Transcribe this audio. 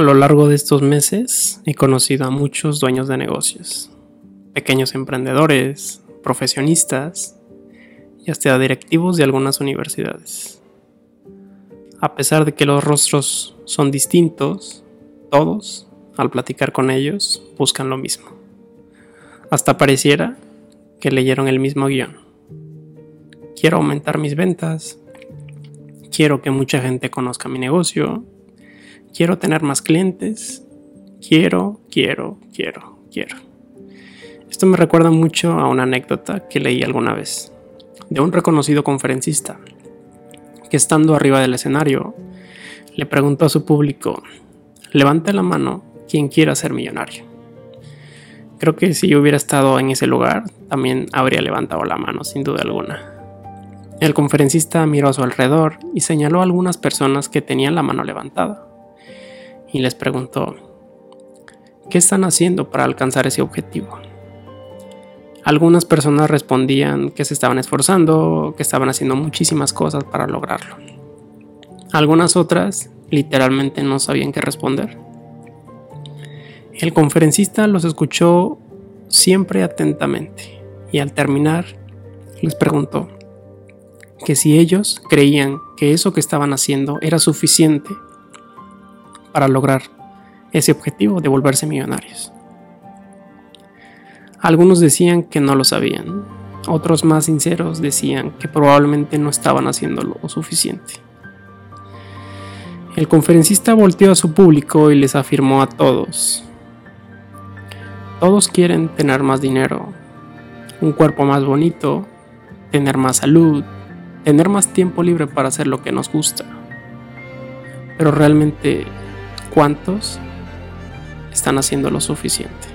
A lo largo de estos meses he conocido a muchos dueños de negocios, pequeños emprendedores, profesionistas y hasta directivos de algunas universidades. A pesar de que los rostros son distintos, todos, al platicar con ellos, buscan lo mismo. Hasta pareciera que leyeron el mismo guion. Quiero aumentar mis ventas, quiero que mucha gente conozca mi negocio, quiero tener más clientes, quiero, quiero, quiero, quiero. Esto me recuerda mucho a una anécdota que leí alguna vez de un reconocido conferencista que estando arriba del escenario le preguntó a su público, levante la mano quien quiera ser millonario. Creo que si yo hubiera estado en ese lugar, también habría levantado la mano, sin duda alguna. El conferencista miró a su alrededor y señaló a algunas personas que tenían la mano levantada y les preguntó, ¿qué están haciendo para alcanzar ese objetivo? Algunas personas respondían que se estaban esforzando, que estaban haciendo muchísimas cosas para lograrlo. Algunas otras literalmente no sabían qué responder. El conferencista los escuchó siempre atentamente y al terminar les preguntó que si ellos creían que eso que estaban haciendo era suficiente para lograr ese objetivo de volverse millonarios. Algunos decían que no lo sabían, otros más sinceros decían que probablemente no estaban haciendo lo suficiente. El conferencista volteó a su público y les afirmó a todos, todos quieren tener más dinero, un cuerpo más bonito, tener más salud, tener más tiempo libre para hacer lo que nos gusta. Pero realmente ¿Cuántos están haciendo lo suficiente?